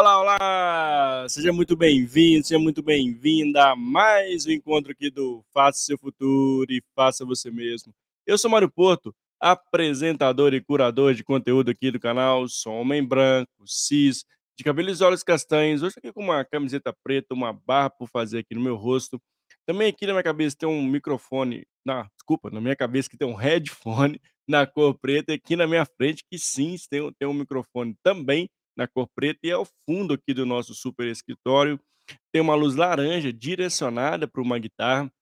Olá, olá! Seja muito bem-vindo, seja muito bem-vinda a mais um encontro aqui do Faça Seu Futuro e Faça Você Mesmo. Eu sou Mário Porto, apresentador e curador de conteúdo aqui do canal. Sou homem branco, cis, de cabelos e olhos castanhos. Hoje aqui com uma camiseta preta, uma barra por fazer aqui no meu rosto. Também aqui na minha cabeça tem um microfone, na, desculpa, na minha cabeça que tem um headphone na cor preta e aqui na minha frente que sim, tem, tem um microfone também na cor preta e ao fundo aqui do nosso super escritório tem uma luz laranja direcionada para uma guitarra.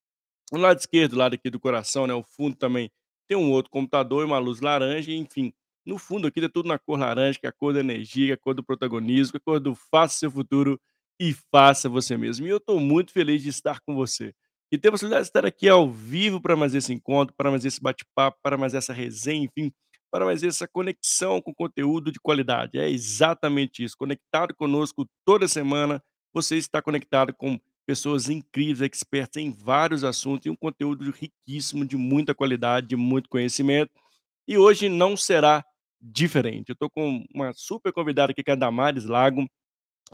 No lado esquerdo, lado aqui do coração, né, o fundo também tem um outro computador e uma luz laranja, enfim. No fundo aqui tá tudo na cor laranja, que é a cor da energia, a cor do protagonismo, a cor do faça seu futuro e faça você mesmo. E eu estou muito feliz de estar com você. E ter a possibilidade de estar aqui ao vivo para mais esse encontro, para mais esse bate-papo, para mais essa resenha, enfim, para mais essa conexão com conteúdo de qualidade. É exatamente isso. Conectado conosco toda semana, você está conectado com pessoas incríveis, expertas em vários assuntos e um conteúdo riquíssimo, de muita qualidade, de muito conhecimento. E hoje não será diferente. Eu estou com uma super convidada aqui, que é a Damares Lago.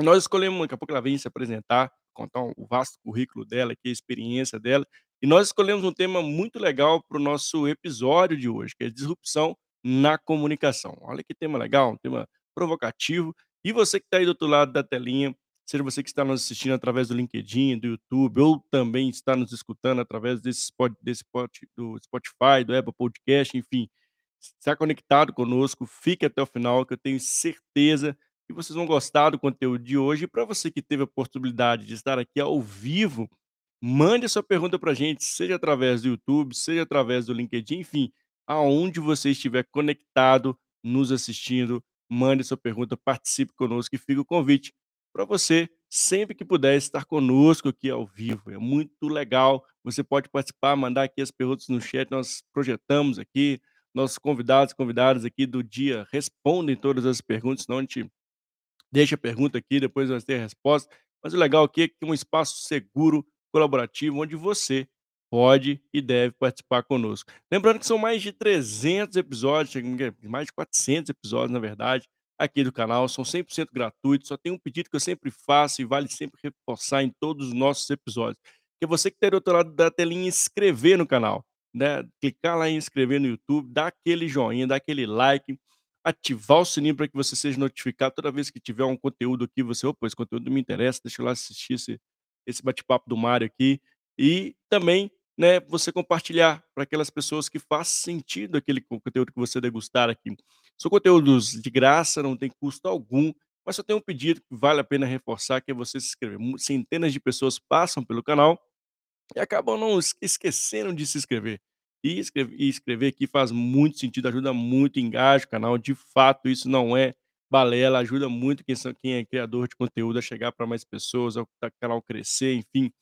Nós escolhemos, daqui a pouco ela vem se apresentar, contar o vasto currículo dela, a experiência dela. E nós escolhemos um tema muito legal para o nosso episódio de hoje, que é disrupção na comunicação. Olha que tema legal, um tema provocativo. E você que está aí do outro lado da telinha, seja você que está nos assistindo através do LinkedIn, do YouTube, ou também está nos escutando através desse, spot- desse spot, do Spotify, do Apple Podcast, enfim, está conectado conosco, fique até o final, que eu tenho certeza que vocês vão gostar do conteúdo de hoje. E para você que teve a oportunidade de estar aqui ao vivo, mande a sua pergunta para a gente, seja através do YouTube, seja através do LinkedIn, enfim, aonde você estiver conectado, nos assistindo, mande sua pergunta, participe conosco e fica o convite para você, sempre que puder, estar conosco aqui ao vivo. É muito legal. Você pode participar, mandar aqui as perguntas no chat, nós projetamos aqui. Nossos convidados, convidadas aqui do dia respondem todas as perguntas, senão a gente Deixa a pergunta aqui, depois vai ter a resposta. Mas o legal aqui é que é um espaço seguro, colaborativo, onde você pode e deve participar conosco. Lembrando que são mais de 300 episódios, mais de 400 episódios, na verdade, aqui do canal. São 100% gratuitos. Só tem um pedido que eu sempre faço e vale sempre reforçar em todos os nossos episódios. Que é você que está do outro lado da telinha inscrever no canal. Né? Clicar lá em inscrever no YouTube, dá aquele joinha, dá aquele like ativar o sininho para que você seja notificado toda vez que tiver um conteúdo aqui, você: "Opa, esse conteúdo me interessa, deixa eu lá assistir esse esse bate-papo do Mário aqui". E também, né, você compartilhar para aquelas pessoas que faz sentido aquele co conteúdo que você degustar aqui. São conteúdos de graça, não tem custo algum, mas só tem um pedido que vale a pena reforçar, que é você se inscrever. Centenas de pessoas passam pelo canal e acabam não es esquecendo de se inscrever. E escrever e escrever aqui faz muito sentido, ajuda muito, engaja o canal, de fato isso não é balela, ajuda muito quem quem é criador de conteúdo a chegar para mais pessoas, ao ta canal crescer, enfim,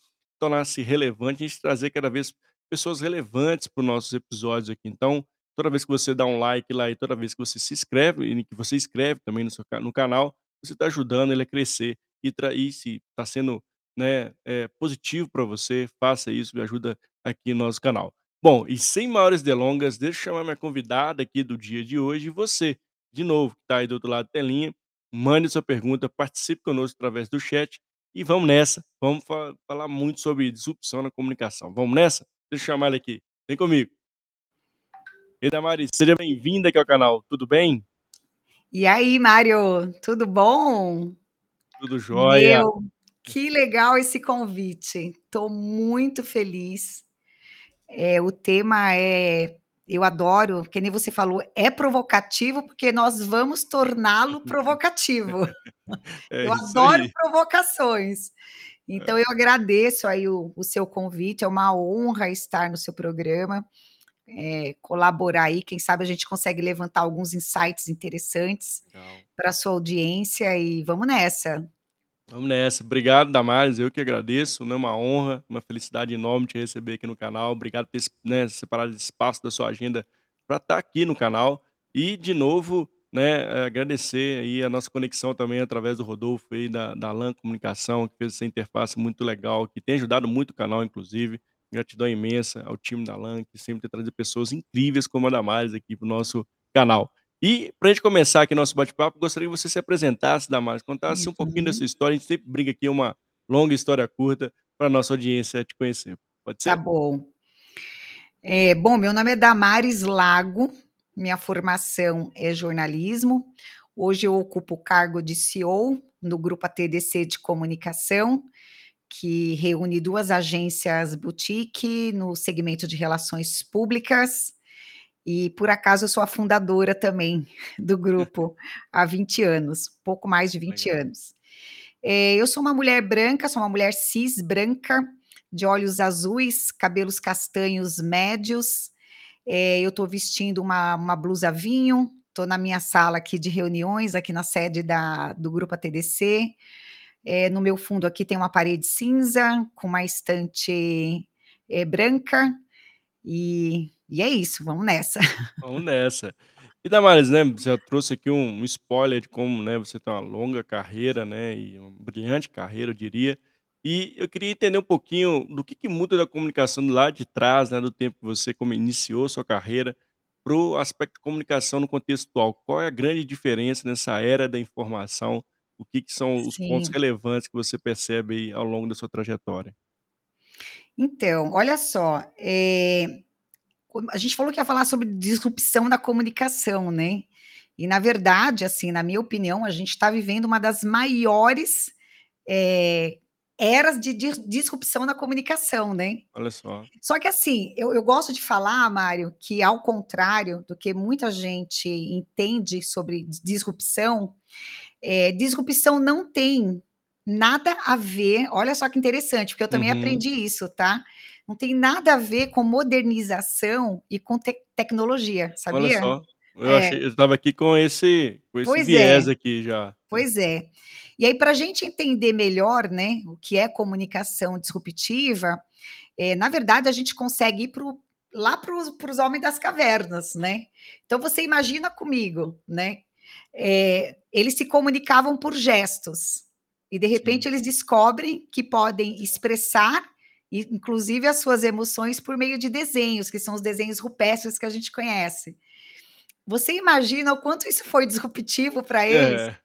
tornar-se relevante, a gente trazer cada vez pessoas relevantes para os nossos episódios aqui. Então, toda vez que você dá um like lá e toda vez que você se inscreve e que você escreve também no seu no canal, você está ajudando ele a crescer e tra e se está sendo né, eh, positivo para você, faça isso, me ajuda aqui no nosso canal. Bom, e sem maiores delongas, deixa eu chamar minha convidada aqui do dia de hoje, você, de novo, que está aí do outro lado da telinha, mande sua pergunta, participe conosco através do chat e vamos nessa. Vamos fa falar muito sobre disrupção na comunicação. Vamos nessa? Deixa eu chamar ela aqui. Vem comigo. Ei, Damaris, seja bem-vinda aqui ao canal. Tudo bem? E aí, Mário, tudo bom? Tudo jóia. Meu, que legal esse convite. Estou muito feliz. É, o tema é, eu adoro, que nem você falou, é provocativo porque nós vamos torná-lo provocativo. É Eu adoro aí. provocações. Então eu agradeço aí o, o seu convite, é uma honra estar no seu programa, é, colaborar aí, quem sabe a gente consegue levantar alguns insights interessantes para a sua audiência e vamos nessa. Vamos nessa. Obrigado, Damares. Eu que agradeço, né? Uma honra, uma felicidade enorme te receber aqui no canal. Obrigado por ter, né, separado esse espaço da sua agenda para estar aqui no canal. E, de novo, né, agradecer aí a nossa conexão também através do Rodolfo aí da, da LAN Comunicação, que fez essa interface muito legal, que tem ajudado muito o canal, inclusive. Gratidão imensa ao time da LAN, que sempre tem trazido pessoas incríveis como a Damares aqui para o nosso canal. E para a gente começar aqui nosso bate-papo, gostaria que você se apresentasse, Damares, contasse um pouquinho da sua Uhum. história. A gente sempre brinca aqui uma longa história curta para nossa audiência te conhecer. Pode Tá ser? bom. É, bom, meu nome é Damares Lago, minha formação é jornalismo. Hoje eu ocupo o cargo de CEO no grupo ATDC de comunicação, que reúne duas agências boutique no segmento de relações públicas. E por acaso eu sou a fundadora também do grupo há 20 anos, pouco mais de 20 Legal. anos. Eh, eu sou uma mulher branca, sou uma mulher cis branca, de olhos azuis, cabelos castanhos médios. Eh, eu estou vestindo uma uma blusa vinho, estou na minha sala aqui de reuniões, aqui na sede da do grupo ATDC. Eh, no meu fundo aqui tem uma parede cinza, com uma estante, eh, branca, e e é isso, vamos nessa. Vamos nessa. E Damares, né, você trouxe aqui um um spoiler de como, né, você tem uma longa carreira, né, e uma brilhante carreira, eu diria. E eu queria entender um pouquinho do que que muda da comunicação lado de trás, né, do tempo que você como iniciou sua carreira, para o aspecto de comunicação no contexto atual. Qual é a grande diferença nessa era da informação? O que que são os pontos Sim. relevantes que você percebe aí ao longo da sua trajetória? Então, olha só, quando a gente falou que ia falar sobre disrupção da comunicação, né, e na verdade, assim, na minha opinião, a gente está vivendo uma das maiores, eh, eras de dis disrupção na comunicação, né. Olha só. Só que assim, eu eu gosto de falar, Mário, que ao contrário do que muita gente entende sobre dis disrupção, eh, disrupção não tem nada a ver olha só que interessante, porque eu também Uhum. aprendi isso, tá. Não tem nada a ver com modernização e com tec tecnologia, Olha sabia? só, eu É. estava aqui com esse com esse Pois é. viés aqui já. Pois é. E aí pra gente entender melhor, né, o que é comunicação disruptiva, eh, na verdade a gente consegue ir para o lá para os para homens das cavernas, né. Então você imagina comigo, né, eh, eles se comunicavam por gestos, e de Sim. repente eles descobrem que podem expressar, inclusive as suas emoções por meio de desenhos, que são os desenhos rupestres que a gente conhece. Você imagina o quanto isso foi disruptivo para eles? É.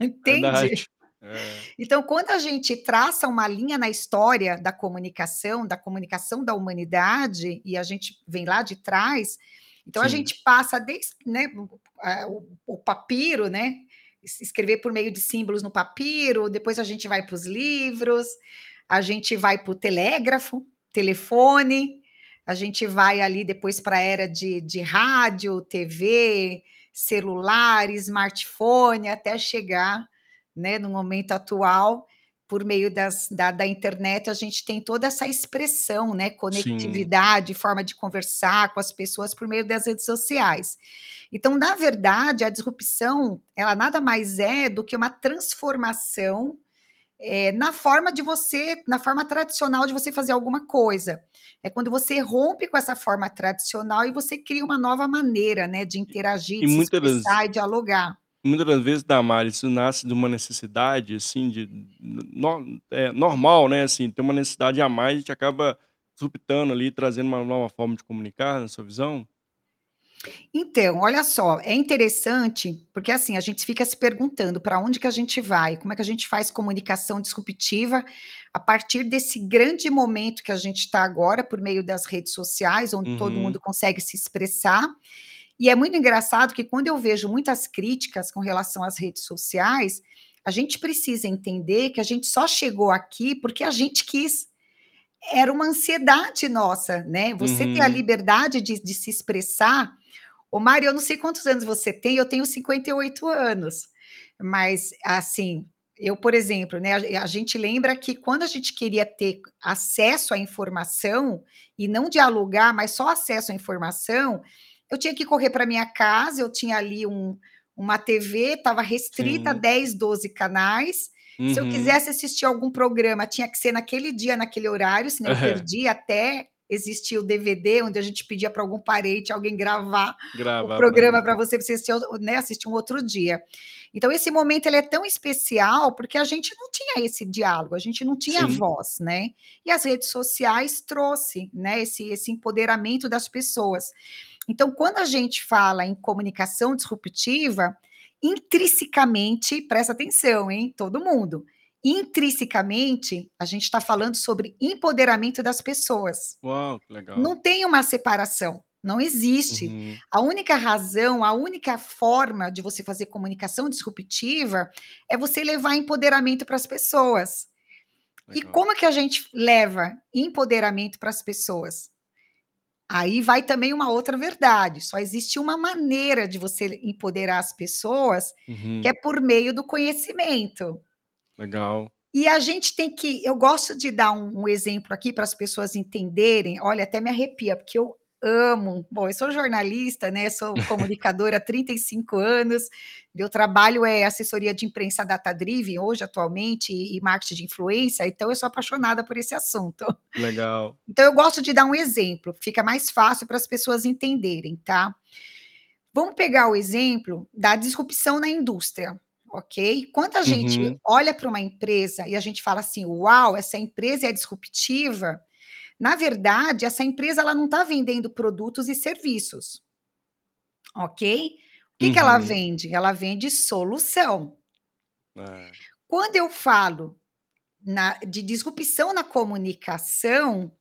Entende? É. Então quando a gente traça uma linha na história da comunicação, da comunicação da humanidade, e a gente vem lá de trás, então a Sim. gente passa desde, né, o o papiro, né, es escrever por meio de símbolos no papiro, depois a gente vai para os livros, a gente vai para o telégrafo, telefone, a gente vai ali depois pra era de de rádio, TV, celular, smartphone, até chegar, né, no momento atual, por meio das da da internet, a gente tem toda essa expressão, né, Sim. conectividade, forma de conversar com as pessoas por meio das redes sociais. Então, na verdade, a disrupção, ela nada mais é do que uma transformação, eh, na forma de você na forma tradicional de você fazer alguma coisa. É quando você rompe com essa forma tradicional e você cria uma nova maneira, né, de interagir, e de se muita das expressar e dialogar. muita das vezes, Damares, isso nasce de uma necessidade, assim, de no eh, normal, né, assim, tem uma necessidade a mais, a gente acaba disruptando ali, trazendo uma nova forma de comunicar, na sua visão? Então, olha só, é interessante, porque assim, a gente fica se perguntando pra onde que a gente vai, como é que a gente faz comunicação disruptiva, a partir desse grande momento que a gente tá agora, por meio das redes sociais, onde todo Uhum. mundo consegue se expressar. E é muito engraçado que quando eu vejo muitas críticas com relação às redes sociais, a gente precisa entender que a gente só chegou aqui porque a gente quis. Era uma ansiedade nossa, né, você ter a Uhum. liberdade de de se expressar. Ô Mário, eu não sei quantos anos você tem, eu tenho 58 anos, mas assim, eu, por exemplo, né, a a gente lembra que quando a gente queria ter acesso à informação, e não dialogar, mas só acesso à informação, eu tinha que correr pra minha casa, eu tinha ali um uma TV, estava restrita a Sim. 10, 12 canais, se eu Uhum. quisesse assistir algum programa, tinha que ser naquele dia, naquele horário, senão eu É. perdia, até existir o DVD, onde a gente pedia pra algum parente, alguém gravar o Gravar pra programa pra você, pra você assistir, né, assistir um outro dia. Então esse momento ele é tão especial, porque a gente não tinha esse diálogo, a gente não tinha Sim. voz, né, e as redes sociais trouxe, né, esse esse empoderamento das pessoas. Então, quando a gente fala em comunicação disruptiva, intrinsecamente, presta atenção, hein, todo mundo. Intrinsecamente, a gente está falando sobre empoderamento das pessoas. Uau, que legal. Não tem uma separação. Não existe. Uhum. A única razão, a única forma de você fazer comunicação disruptiva é você levar empoderamento para as pessoas. E Legal. como é que a gente leva empoderamento para as pessoas? Aí vai também uma outra verdade. Só existe uma maneira de você empoderar as pessoas, Uhum. que é por meio do conhecimento. Legal. E a gente tem que. Eu gosto de dar um, um exemplo aqui para as pessoas entenderem. Olha, até me arrepia, porque eu amo. Bom, eu sou jornalista, né? Sou comunicadora há 35 anos. Meu trabalho é assessoria de imprensa data-driven, hoje, atualmente, e marketing de influência, então eu sou apaixonada por esse assunto. Legal. Então, eu gosto de dar um exemplo, fica mais fácil para as pessoas entenderem, tá? Vamos pegar o exemplo da disrupção na indústria, ok? Quando a gente Uhum. olha para uma empresa e a gente fala assim, uau, essa empresa é disruptiva, na verdade, essa empresa ela não está vendendo produtos e serviços, ok? O que, que ela Uhum. vende? Ela vende solução. É. Quando eu falo na- de disrupção na comunicação,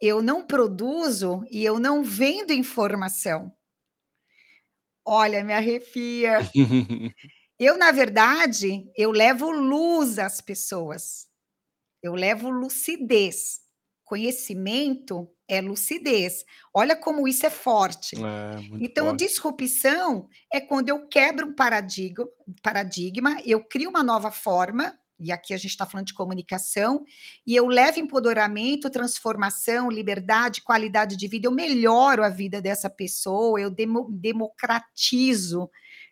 eu não produzo e eu não vendo informação. Olha, me arrepia. Eu, na verdade, eu levo luz às pessoas. Eu levo lucidez. Conhecimento é lucidez. Olha como isso é forte. É, Então, forte. disrupção é quando eu quebro um paradigma, paradigma, eu crio uma nova forma, e aqui a gente está falando de comunicação, e eu levo empoderamento, transformação, liberdade, qualidade de vida, eu melhoro a vida dessa pessoa, eu demo- democratizo,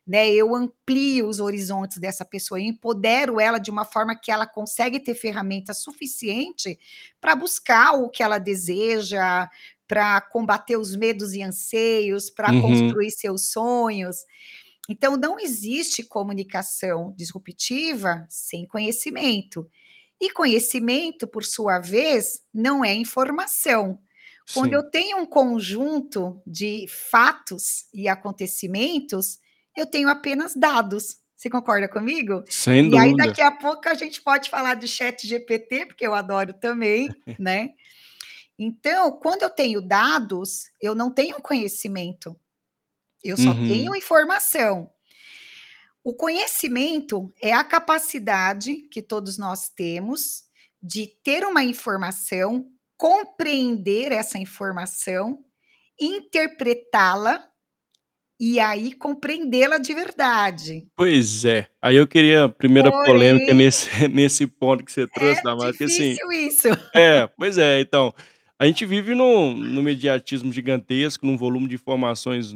né? Eu amplio os horizontes dessa pessoa, eu empodero ela de uma forma que ela consegue ter ferramenta suficiente para buscar o que ela deseja, para combater os medos e anseios, para Uhum. construir seus sonhos. Então, não existe comunicação disruptiva sem conhecimento. E conhecimento, por sua vez, não é informação. Quando Sim. eu tenho um conjunto de fatos e acontecimentos, eu tenho apenas dados. Você concorda comigo? Sem E aí, dúvida. daqui a pouco, a gente pode falar do chat GPT, porque eu adoro também, né? Então, quando eu tenho dados, eu não tenho conhecimento. Eu só Uhum. tenho informação. O conhecimento é a capacidade que todos nós temos de ter uma informação, compreender essa informação, interpretá-la e aí compreendê-la de verdade. Pois é. Aí eu queria a primeira polêmica Porém nesse nesse ponto que você trouxe, É Damares, porque assim isso. é, pois é, então, a gente vive num num mediatismo gigantesco, num volume de informações,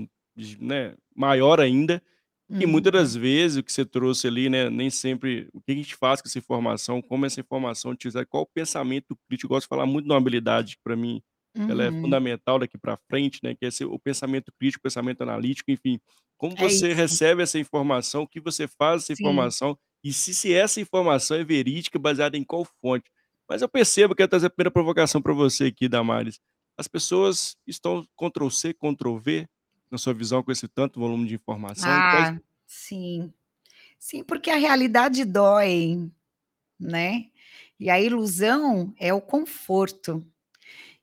né, maior ainda, e muitas das Uhum. vezes o que você trouxe ali, né, nem sempre o que a gente faz com essa informação, como essa informação utilizada, qual o pensamento crítico. Eu gosto de falar muito de uma habilidade que pra mim ela é Uhum. fundamental daqui pra frente, né, que é ser o pensamento crítico, o pensamento analítico, enfim. Como É você isso. recebe essa informação, o que você faz com essa Sim. informação, e se se essa informação é verídica, baseada em qual fonte. Mas eu percebo, quero trazer a primeira provocação pra você aqui, Damares, as pessoas estão Ctrl C, Ctrl V, na sua visão, com esse tanto volume de informação quais Ah, sim. Sim, porque a realidade dói, né. E a ilusão é o conforto.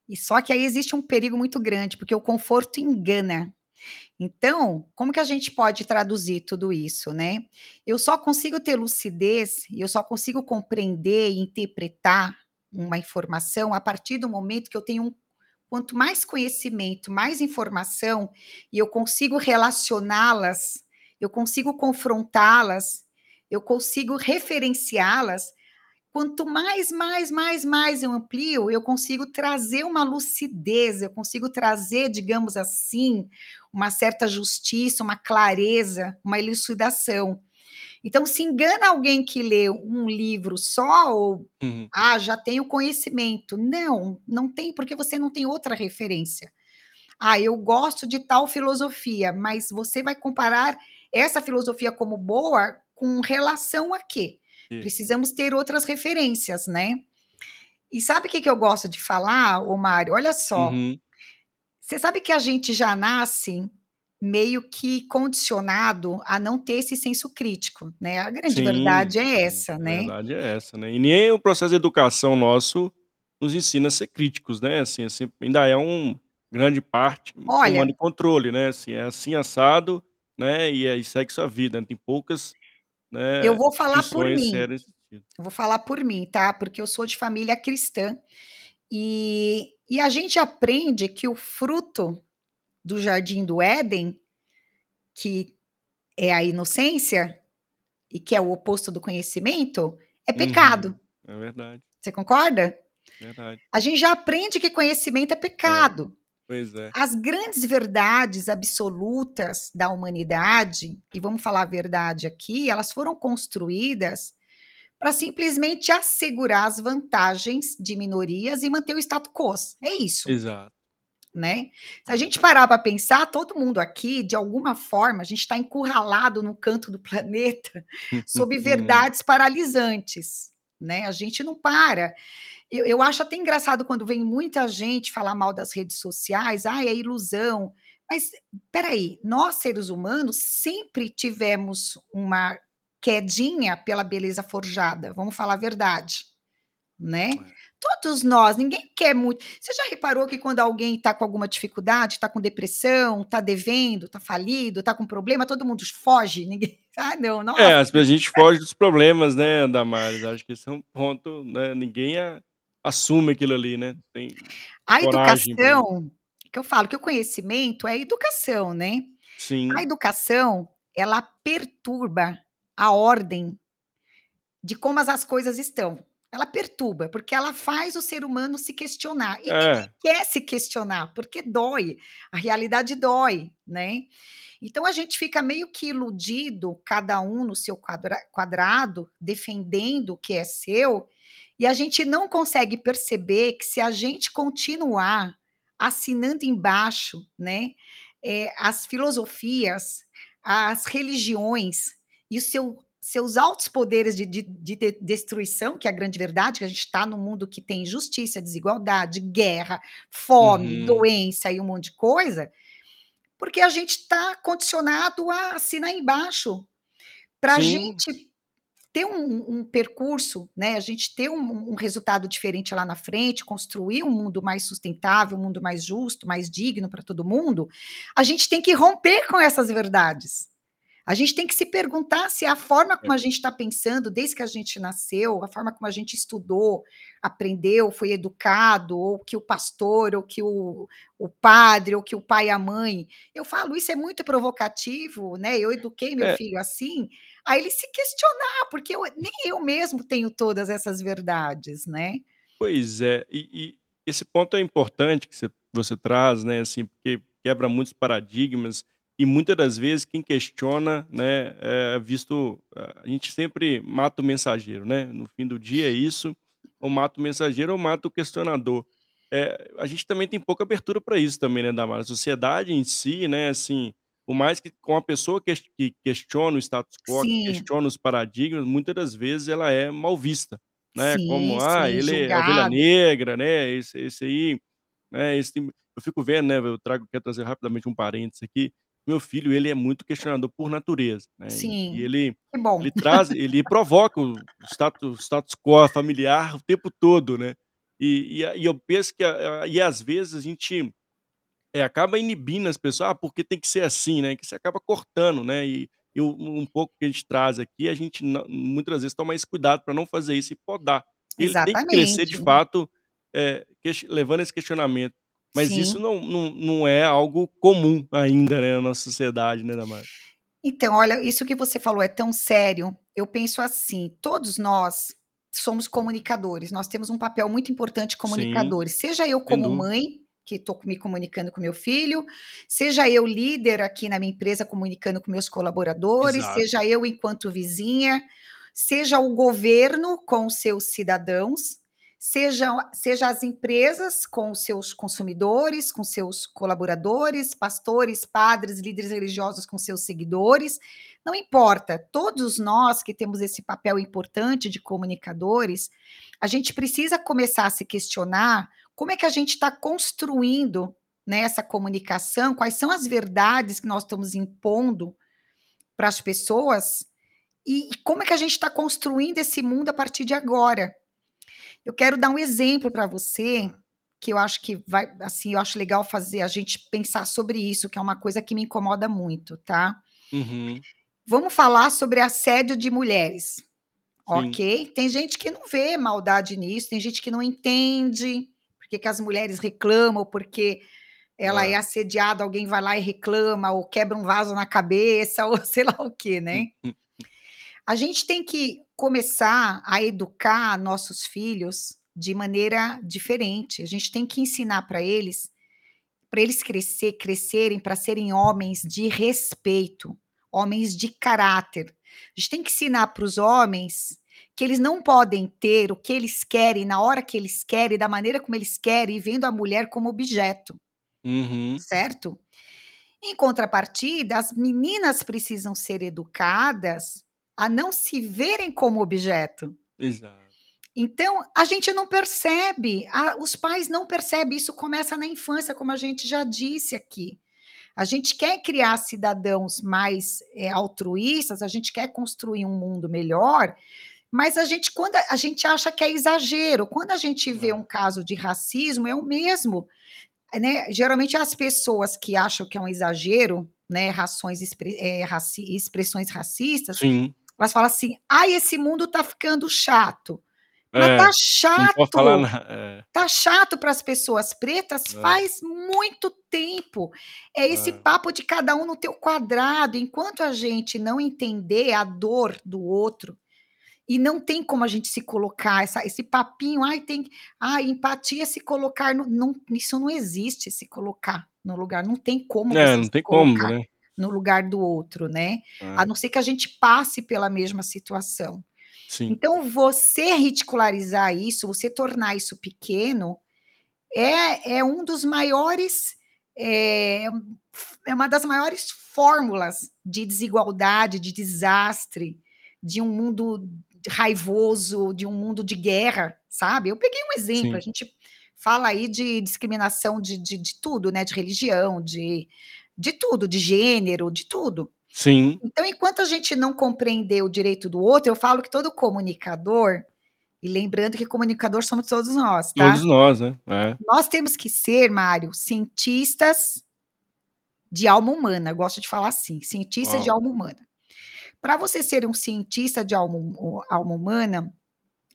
E só que aí existe um perigo muito grande, porque o conforto engana. Então, como que a gente pode traduzir tudo isso, né. Eu só consigo ter lucidez, eu só consigo compreender e interpretar uma informação a partir do momento que eu tenho um quanto mais conhecimento, mais informação, e eu consigo relacioná-las, eu consigo confrontá-las, eu consigo referenciá-las, quanto mais, mais, mais, mais eu amplio, eu consigo trazer uma lucidez, eu consigo trazer, digamos assim, uma certa justiça, uma clareza, uma elucidação. Então, se engana alguém que lê um livro só ou, Uhum. ah, já tenho conhecimento. Não, não tem, porque você não tem outra referência. Ah, eu gosto de tal filosofia, mas você vai comparar essa filosofia como boa com relação a quê? Sim. Precisamos ter outras referências, né. E sabe o que que eu gosto de falar, ô Mário? Olha só Uhum. Você sabe que a gente já nasce meio que condicionado a não ter esse senso crítico, né, a grande Sim, verdade é essa, a né. verdade é essa, né. E nem o processo de educação nosso nos ensina a ser críticos, né, assim assim, ainda é um grande parte Olha comando e controle, né, assim, é assim assado, né, e aí segue sua vida, tem poucas, Eu né, vou falar por mim, eu vou falar por mim, tá, porque eu sou de família cristã, e e a gente aprende que o fruto do jardim do Éden, que é a inocência, e que é o oposto do conhecimento, é Uhum, pecado. é verdade. Você concorda? Verdade. A gente já aprende que conhecimento é É, pecado. Pois é. As grandes verdades absolutas da humanidade, e vamos falar a verdade aqui, elas foram construídas pra simplesmente assegurar as vantagens de minorias e manter o status quo, é isso. Exato. Né. Se a gente parar pra pensar, todo mundo aqui, de alguma forma, a gente tá encurralado num canto do planeta, sob verdades paralisantes, né, a gente não para. Eu eu acho até engraçado quando vem muita gente falar mal das redes sociais, "Ai, é ilusão", mas espera aí, nós seres humanos sempre tivemos uma quedinha pela beleza forjada, vamos falar a verdade, né. É. Todos nós, ninguém quer muito você já reparou que quando alguém tá com alguma dificuldade, tá com depressão, tá devendo, tá falido, tá com problema, todo mundo foge, ninguém "Ah não, É, nossa". as a gente foge dos problemas, né, Damares, acho que esse é um ponto, né, ninguém a assume aquilo ali, né, tem A coragem pra educação, que eu falo que o conhecimento é educação, né. A Sim. educação, ela perturba a ordem de como as as coisas estão. Ela perturba, porque ela faz o ser humano se questionar, e ninguém É. quer se questionar, porque dói, a realidade dói, né. Então a gente fica meio que iludido, cada um no seu quadra quadrado, defendendo o que é seu, e a gente não consegue perceber que se a gente continuar assinando embaixo, né, eh, as filosofias, as religiões e seu seus altos poderes de de de de destruição, que é a grande verdade, que a gente tá num mundo que tem injustiça, desigualdade, guerra, fome, Uhum. doença e um monte de coisa, porque a gente tá condicionado a assinar embaixo. Pra Sim. gente ter um um percurso, né, a gente ter um um resultado diferente lá na frente, construir um mundo mais sustentável, um mundo mais justo, mais digno pra todo mundo, a gente tem que romper com essas verdades. A gente tem que se perguntar se a forma É. como a gente tá pensando desde que a gente nasceu, a forma como a gente estudou, aprendeu, foi educado, ou que o pastor, ou que o o padre, ou que o pai e a mãe eu falo isso é muito provocativo, né, eu eduquei meu É. filho assim, a ele se questionar, porque eu nem eu mesmo tenho todas essas verdades, né. Pois é, e e esse ponto é importante que você você traz, né, assim, porque quebra muitos paradigmas, e muita das vezes quem questiona, né, é visto a gente sempre mata o mensageiro, né, no fim do dia é isso, ou mata o mensageiro ou mata o questionador. Eh, a gente também tem pouca abertura pra isso também, né, Damares, a sociedade em si, né, assim, por mais que com a pessoa ques que questiona o status quo, que Sim. questiona os paradigmas, muita das vezes ela é mal vista, né, Sim, como: "Ah, sim, ele é a ovelha julgado. negra, né, esse esse aí", né, esse eu fico vendo, né, eu trago quero trazer rapidamente um parênteses aqui, meu filho ele é muito questionador por natureza, né, e e Sim, ele que bom. ele traz ele provoca o status status quo familiar o tempo todo, né. E e e eu penso que e às vezes a gente, eh, acaba inibindo as pessoas, "Ah, porque tem que ser assim", né, que você acaba cortando, né, e e um um pouco que a gente traz aqui, a gente não muitas vezes toma esse cuidado pra não fazer isso e podar. Ele tem que crescer de Exatamente. fato, eh, ques levando esse questionamento, mas isso Sim. não não não é algo comum ainda, né, na nossa sociedade, né, Damares. Então, olha, isso que você falou é tão sério, eu penso assim, todos nós somos comunicadores, nós temos um papel muito importante Sim, comunicadores, seja eu sem como dúvida. mãe, que tô me comunicando com meu filho, seja eu líder aqui na minha empresa comunicando com meus colaboradores, Exato. seja eu enquanto vizinha, seja o governo com seus cidadãos, sejam seja as empresas com seus consumidores, com seus colaboradores, pastores, padres, líderes religiosos com seus seguidores, não importa, todos nós que temos esse papel importante de comunicadores, a gente precisa começar a se questionar como é que a gente tá construindo, né, essa comunicação, quais são as verdades que nós estamos impondo para as pessoas e como é que a gente está construindo esse mundo a partir de agora. Eu quero dar um exemplo para você que eu acho que vai, assim, eu acho legal fazer a gente pensar sobre isso, que é uma coisa que me incomoda muito, tá? Uhum. Vamos falar sobre assédio de mulheres. Sim. Ok? Tem gente que não vê maldade nisso, tem gente que não entende porque que as mulheres reclamam, porque ela é É. assediada, alguém vai lá e reclama, ou quebra um vaso na cabeça, ou sei lá o Hum, né? hum, hum. A gente tem que começar a educar nossos filhos de maneira diferente. A gente tem que ensinar para eles, para eles crescer, crescerem para serem homens de respeito, homens de caráter. A gente tem que ensinar para os homens que eles não podem ter o que eles querem, na hora que eles querem, da maneira como eles querem, e vendo a mulher como objeto, Uhum. certo? Em contrapartida, as meninas precisam ser educadas a não se verem como objeto. Exato. Então, a gente não percebe, a os pais não percebem, isso começa na infância, como a gente já disse aqui. A gente quer criar cidadãos mais, eh, altruístas, a gente quer construir um mundo melhor, mas a gente quando a gente acha que é exagero, quando a gente vê um É. caso de racismo, é o mesmo, né, geralmente as pessoas que acham que é um exagero, né, rações eh, raci expressões racistas, Sim. elas falam assim: "Ai, esse mundo está ficando chato". Mas É, tá falar chato, na é. tá chato para as pessoas pretas É. faz muito tempo. É esse É. papo de cada um no teu quadrado, enquanto a gente não entender a dor do outro, e não tem como a gente se colocar, essa esse papinho: "Ai, tem ai, empatia é se colocar no", não isso não existe, se colocar no lugar, não tem como É, não se tem como, colocar né? no lugar do outro, né, a É. não ser que a gente passe pela mesma situação. Sim. Então você ridicularizar isso, você tornar isso pequeno, é é um dos maiores, eh, é uma das maiores fórmulas de desigualdade, de desastre, de um mundo raivoso, de um mundo de guerra, sabe? Eu peguei um exemplo, a Sim. gente fala aí de discriminação de de de tudo, né, de religião, de de tudo, de gênero, de tudo. Sim. Então, enquanto a gente não compreender o direito do outro, eu falo que todo comunicador e lembrando que comunicador somos todos nós, tá? Todos nós, né, é. Nós temos que ser, Mário, cientistas de alma humana, eu gosto de falar assim, cientista de Uau. alma humana. Para você ser um cientista de alma hu alma humana,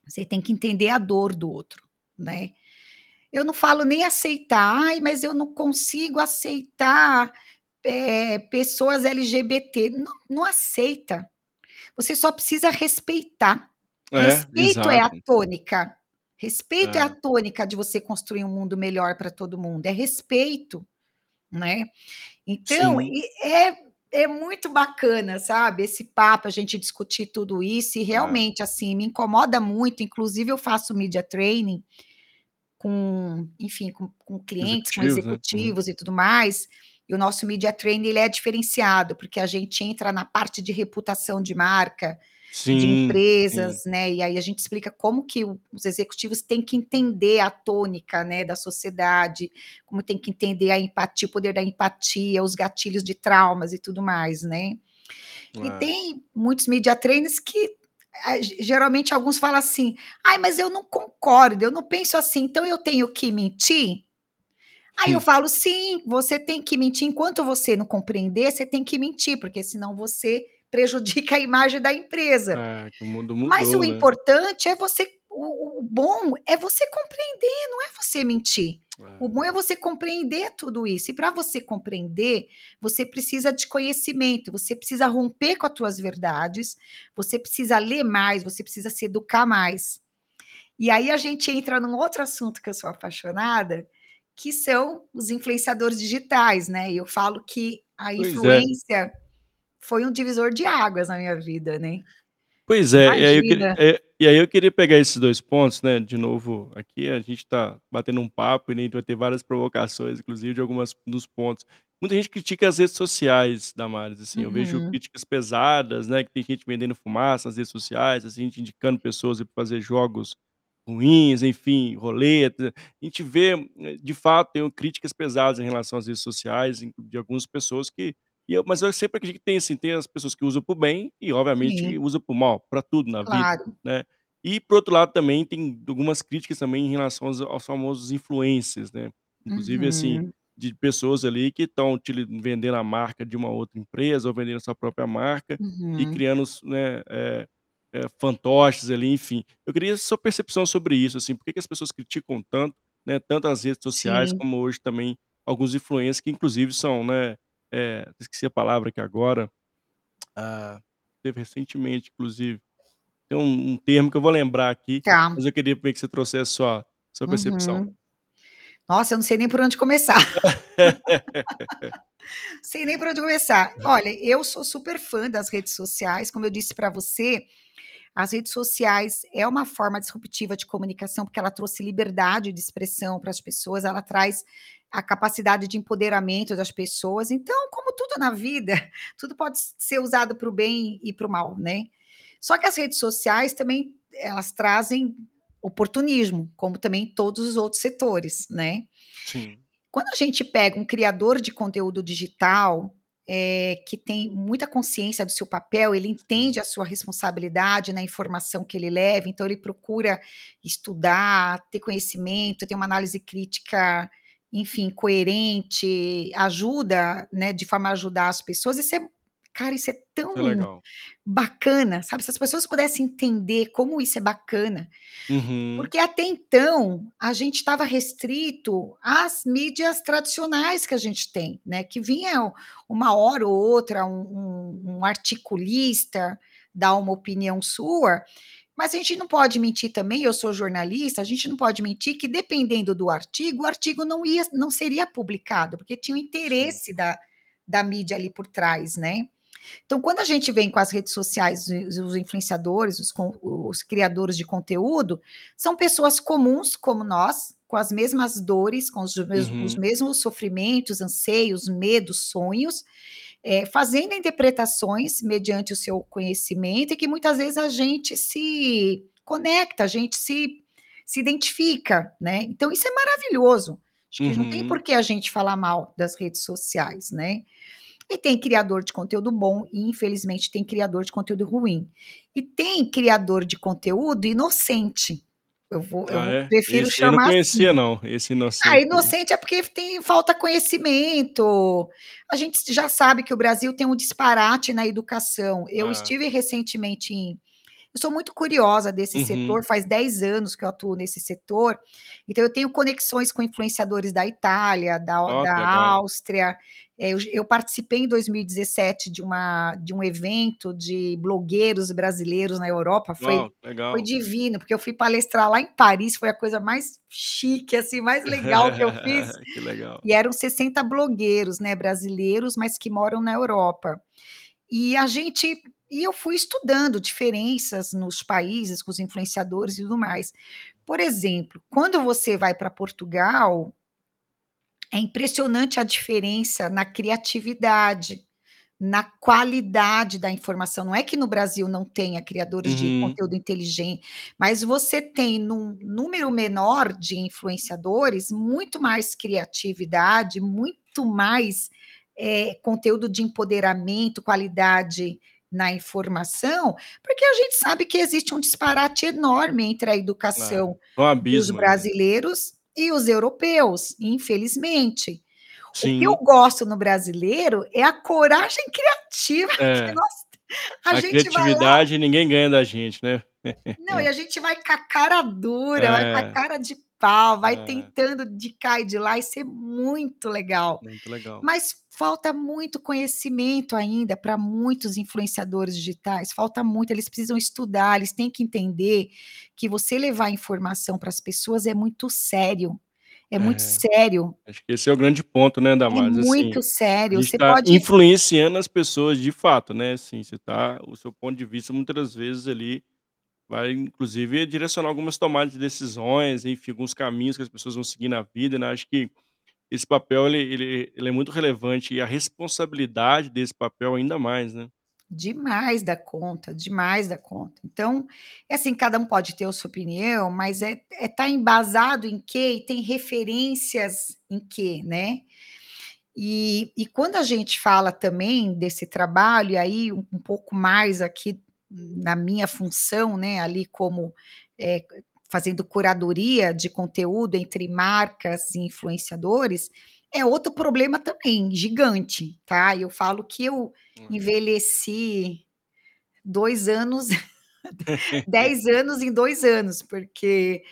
você tem que entender a dor do outro, né. Eu não falo nem aceitar: "Ai, mas eu não consigo aceitar, eh, pessoas LGBT", não não aceita, você só precisa respeitar. É, Respeito é a tônica, respeito é a É. tônica de você construir um mundo melhor para todo mundo, é respeito, né. Então, Sim. é é muito bacana, sabe, esse papo, a gente discutir tudo isso e É. realmente, assim, me incomoda muito, inclusive eu faço media training com, enfim, com com clientes, com Executivos, né? Executivos e tudo mais, e o nosso media training ele é diferenciado, porque a gente entra na parte de reputação de marca, de Sim, sim. empresas, né, e aí a gente explica como que os executivos têm que entender a tônica, né, da sociedade, como tem que entender a empatia, o poder da empatia, os gatilhos de traumas e tudo mais, né. E tem muitos media trainers que, ge geralmente alguns falam assim: "Ai, mas eu não concordo, eu não penso assim, então eu tenho que mentir?". Aí eu falo: "Sim, você tem que mentir, enquanto você não compreender, você tem que mentir, porque senão você prejudica a imagem da empresa". É, o mundo Mas o mudou, né? importante é você o o bom é você compreender, não é você mentir. O É. bom é você compreender tudo isso, e para você compreender, você precisa de conhecimento, você precisa romper com as tuas verdades, você precisa ler mais, você precisa se educar mais. E aí a gente entra num outro assunto que eu sou apaixonada, que são os influenciadores digitais, né, e eu falo que a Pois é. Foi um divisor de águas na minha vida, né. Pois é, e aí eu queria eh, e aí eu queria pegar esses 2 pontos, né, de novo aqui, a gente tá batendo um papo e a gente vai ter várias provocações, inclusive de algumas dos pontos. Muita gente critica as redes sociais, Damares, assim, eu vejo Uhum. críticas pesadas, né, que tem gente vendendo fumaça nas redes sociais, assim, gente indicando pessoas ir fazer jogos ruins, enfim, roleta. A gente vê, eh, de fato, tenho críticas pesadas em relação às redes sociais, de algumas pessoas que e eu mas eu sempre acredito que tem assim, tem as pessoas que usam para o bem e obviamente Sim. usa para o mal, para tudo na vida, Claro. né. E por outro lado também tem algumas críticas também em relação aos aos famosos influencers, né. Inclusive, assim, Uhum. de pessoas ali que estão vendendo a marca de uma outra empresa ou vendendo a sua própria marca e Uhum. criando né, eh eh, fantoches ali, enfim. Eu queria sua percepção sobre isso, assim, por que que as pessoas criticam tanto, né, tanto as redes sociais Sim. como hoje também alguns influencers que inclusive são, né, eh, esqueci a palavra aqui agora, ah, teve recentemente inclusive. Tem um um termo que eu vou lembrar aqui, Tá. mas eu queria ver que você trouxesse sua sua percepção. Uhum. Nossa, eu não sei nem por onde começar. Sei nem por onde começar. Olha, eu sou super fã das redes sociais, como eu disse pra você, as redes sociais é uma forma disruptiva de comunicação, porque ela trouxe liberdade de expressão para as pessoas, ela traz a capacidade de empoderamento das pessoas, então, como tudo na vida, tudo pode ser usado para o bem e para o mal, né. Só que as redes sociais também, elas trazem oportunismo, como também todos os outros setores, né. Sim. Quando a gente pega um criador de conteúdo digital, eh, que tem muita consciência do seu papel, ele entende a sua responsabilidade na informação que ele leva, então ele procura estudar, ter conhecimento, ter uma análise crítica, enfim, coerente, ajuda, né, de forma a ajudar as pessoas, isso é cara, isso é Isso é tão bacana, sabe, se as pessoas pudessem entender como isso é bacana. Uhum. Porque até então, a gente estava restrito às mídias tradicionais que a gente tem, né, que vinha uma hora ou outra um um um articulista dar uma opinião sua, mas a gente não pode mentir também, eu sou jornalista, a gente não pode mentir que dependendo do artigo, o artigo não ia não seria publicado, porque tinha o Sim. interesse da da mídia ali por trás, né. Então quando a gente vem com as redes sociais, os influenciadores, os os criadores de conteúdo, são pessoas comuns como nós, com as mesmas dores, com os mes os Uhum. mesmos sofrimentos, anseios, medos, sonhos, eh, fazendo interpretações mediante o seu conhecimento e que muitas vezes a gente se conecta, a gente se se identifica, né. Então isso é maravilhoso, acho que não tem Uhum. porque a gente falar mal das redes sociais, né. E tem criador de conteúdo bom e infelizmente tem criador de conteúdo ruim. E tem criador de conteúdo inocente, eu vou eu Ah é? prefiro Esse eu não chamar assim. conhecia não, esse Ah, inocente aí. inocente é porque tem falta conhecimento, a gente já sabe que o Brasil tem um disparate na educação, eu Ah. estive recentemente em eu sou muito curiosa desse Uhum. setor, faz 10 anos que eu atuo nesse setor, então eu tenho conexões com influenciadores da Itália, da Ó, da. Áustria, eu j eu participei em 2017 de uma de um evento de blogueiros brasileiros na Europa, foi Uau, foi divino, porque eu fui palestrar lá em Paris, foi a coisa mais chique, assim, mais legal que eu fiz, Que legal. e eram 60 blogueiros, né, brasileiros, mas que moram na Europa. E a gente e eu fui estudando diferenças nos países com os influenciadores e tudo mais. Por exemplo, quando você vai pra Portugal é impressionante a diferença na criatividade, na qualidade da informação, não é que no Brasil não tenha criadores de Uhum. conteúdo inteligen mas você tem num número menor de influenciadores, muito mais criatividade, muito mais, eh, conteúdo de empoderamento, qualidade na informação, porque a gente sabe que existe um disparate enorme entre a É, educação um dos abismo aí, né. brasileiros e os europeus, infelizmente. O que eu Sim. gosto no brasileiro é a coragem criativa que É. nós a A gente vai lá criatividade ninguém ganha da gente, né. Não, e a gente vai com a cara dura, vai com a É. cara de pau, vai É. tentando de cá e de lá, isso é muito legal. Muito legal. Mas falta muito conhecimento ainda pra muitos influenciadores digitais, falta muito, eles precisam estudar, eles têm que entender que você levar informação para as pessoas é muito sério, é muito É. sério. Acho que esse é o grande ponto, né, É Damares, assim, muito a sério, você tá pode influenciando as pessoas de fato, né, assim, você tá o seu ponto de vista muitas vezes ali, vai inclusive direcionar algumas tomadas de decisões, enfim, alguns caminhos que as pessoas vão seguir na vida, né, acho que esse papel ele ele ele é muito relevante e a responsabilidade desse papel ainda mais, né. Demais da conta, demais da conta. Então, é assim, cada um pode ter a sua opinião, mas é é tá embasado em quê e tem referências em quê, né. E e quando a gente fala também desse trabalho, e aí um um pouco mais aqui na minha função, né, ali como, eh, fazendo curadoria de conteúdo entre marcas e influenciadores, é outro problema também, gigante, tá. Eu falo que eu Hum. envelheci 2 anos 10 anos em 2 anos, porque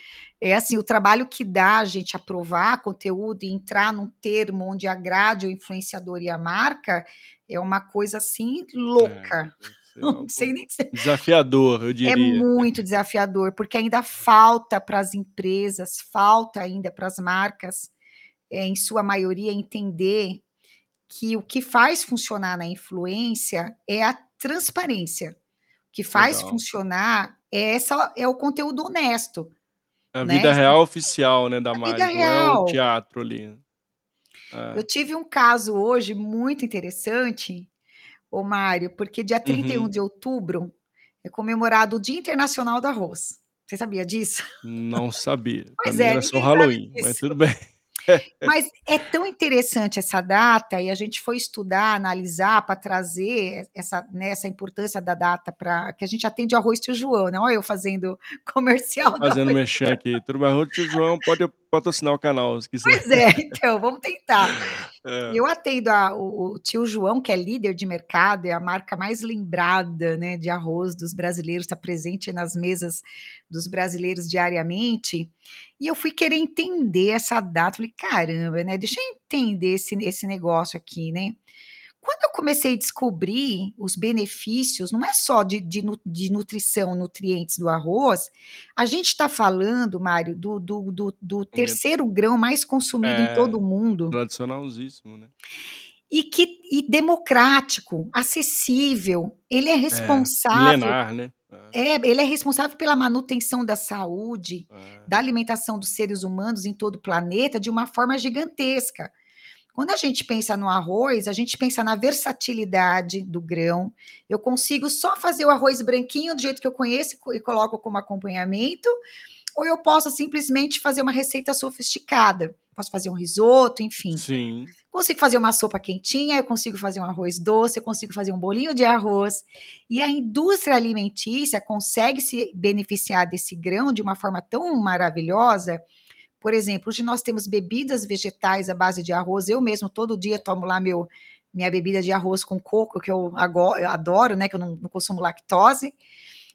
é assim, o trabalho que dá a gente aprovar conteúdo e entrar num termo onde agrade o influenciador e a marca, é uma coisa, assim, É, louca. ser Não algo sei nem desafiador, eu É diria. muito desafiador, porque ainda falta para as empresas, falta ainda para as marcas, eh, em sua maioria, entender que o que faz funcionar na influência é a transparência. O que faz Legal. funcionar é essa é o conteúdo honesto, A né. vida real oficial, né, da A vida marca, não é o teatro ali. Eu É. tive um caso hoje muito interessante, ô Mário, porque dia 31 Uhum. de outubro é comemorado o Dia Internacional do Arroz. Você sabia disso? Não sabia. Para Pois é, era só Halloween, mas tudo bem. Mas é tão interessante essa data e a gente foi estudar, analisar para trazer essa, né, essa importância da data pra que a gente atende o Arroz Tio João, né, olha eu fazendo comercial do Fazendo merchan aqui, tudo bem, Arroz Tio João pode patrocinar o canal se quiser. Pois é, então, vamos tentar. É. Eu atendo a o o Tio João, que é líder de mercado, é a marca mais lembrada, né, de arroz dos brasileiros, está presente nas mesas dos brasileiros diariamente, e eu fui querer entender essa data, falei: "Caramba, né, deixa eu entender esse esse negócio aqui, né". Quando eu comecei a descobrir os benefícios, não é só de de de nutrição, nutrientes do arroz, a gente está falando, Mário, do do do do 3º grão mais consumido em todo É, o mundo. tradicionalzíssimo, né. E que e democrático, acessível, ele é É, responsável milenar, né. É. é, ele é responsável pela manutenção da saúde, É. da alimentação dos seres humanos em todo o planeta de uma forma gigantesca. Quando a gente pensa no arroz, a gente pensa na versatilidade do grão, eu consigo só fazer o arroz branquinho do jeito que eu conheço e co coloco como acompanhamento, ou eu posso simplesmente fazer uma receita sofisticada, posso fazer um risoto, enfim. Sim. Consigo fazer uma sopa quentinha, eu consigo fazer um arroz doce, eu consigo fazer um bolinho de arroz, e a indústria alimentícia consegue se beneficiar desse grão de uma forma tão maravilhosa, por exemplo, hoje nós temos bebidas vegetais à base de arroz, eu mesmo todo dia tomo lá meu minha bebida de arroz com coco, que eu ago eu adoro, né, que eu não não consumo lactose.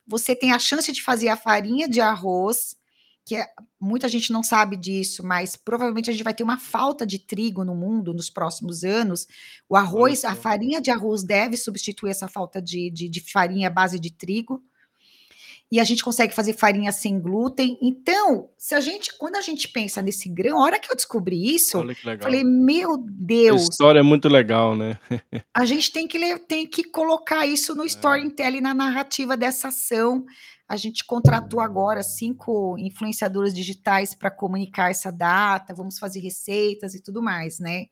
Você tem a chance de fazer a farinha de arroz, que é muita gente não sabe disso, mas provavelmente a gente vai ter uma falta de trigo no mundo nos próximos anos. O arroz a farinha de arroz deve substituir essa falta de de de farinha à base de trigo. E a gente consegue fazer farinha sem glúten. Então, se a gente quando a gente pensa nesse grão, a hora que eu descobri isso, falei. "Meu A Deus" história é muito legal, né. "a gente tem que tem que colocar isso no É. storytelling, na narrativa dessa ação". A gente contratou agora 5 influenciadores digitais para comunicar essa data, vamos fazer receitas e tudo mais, né.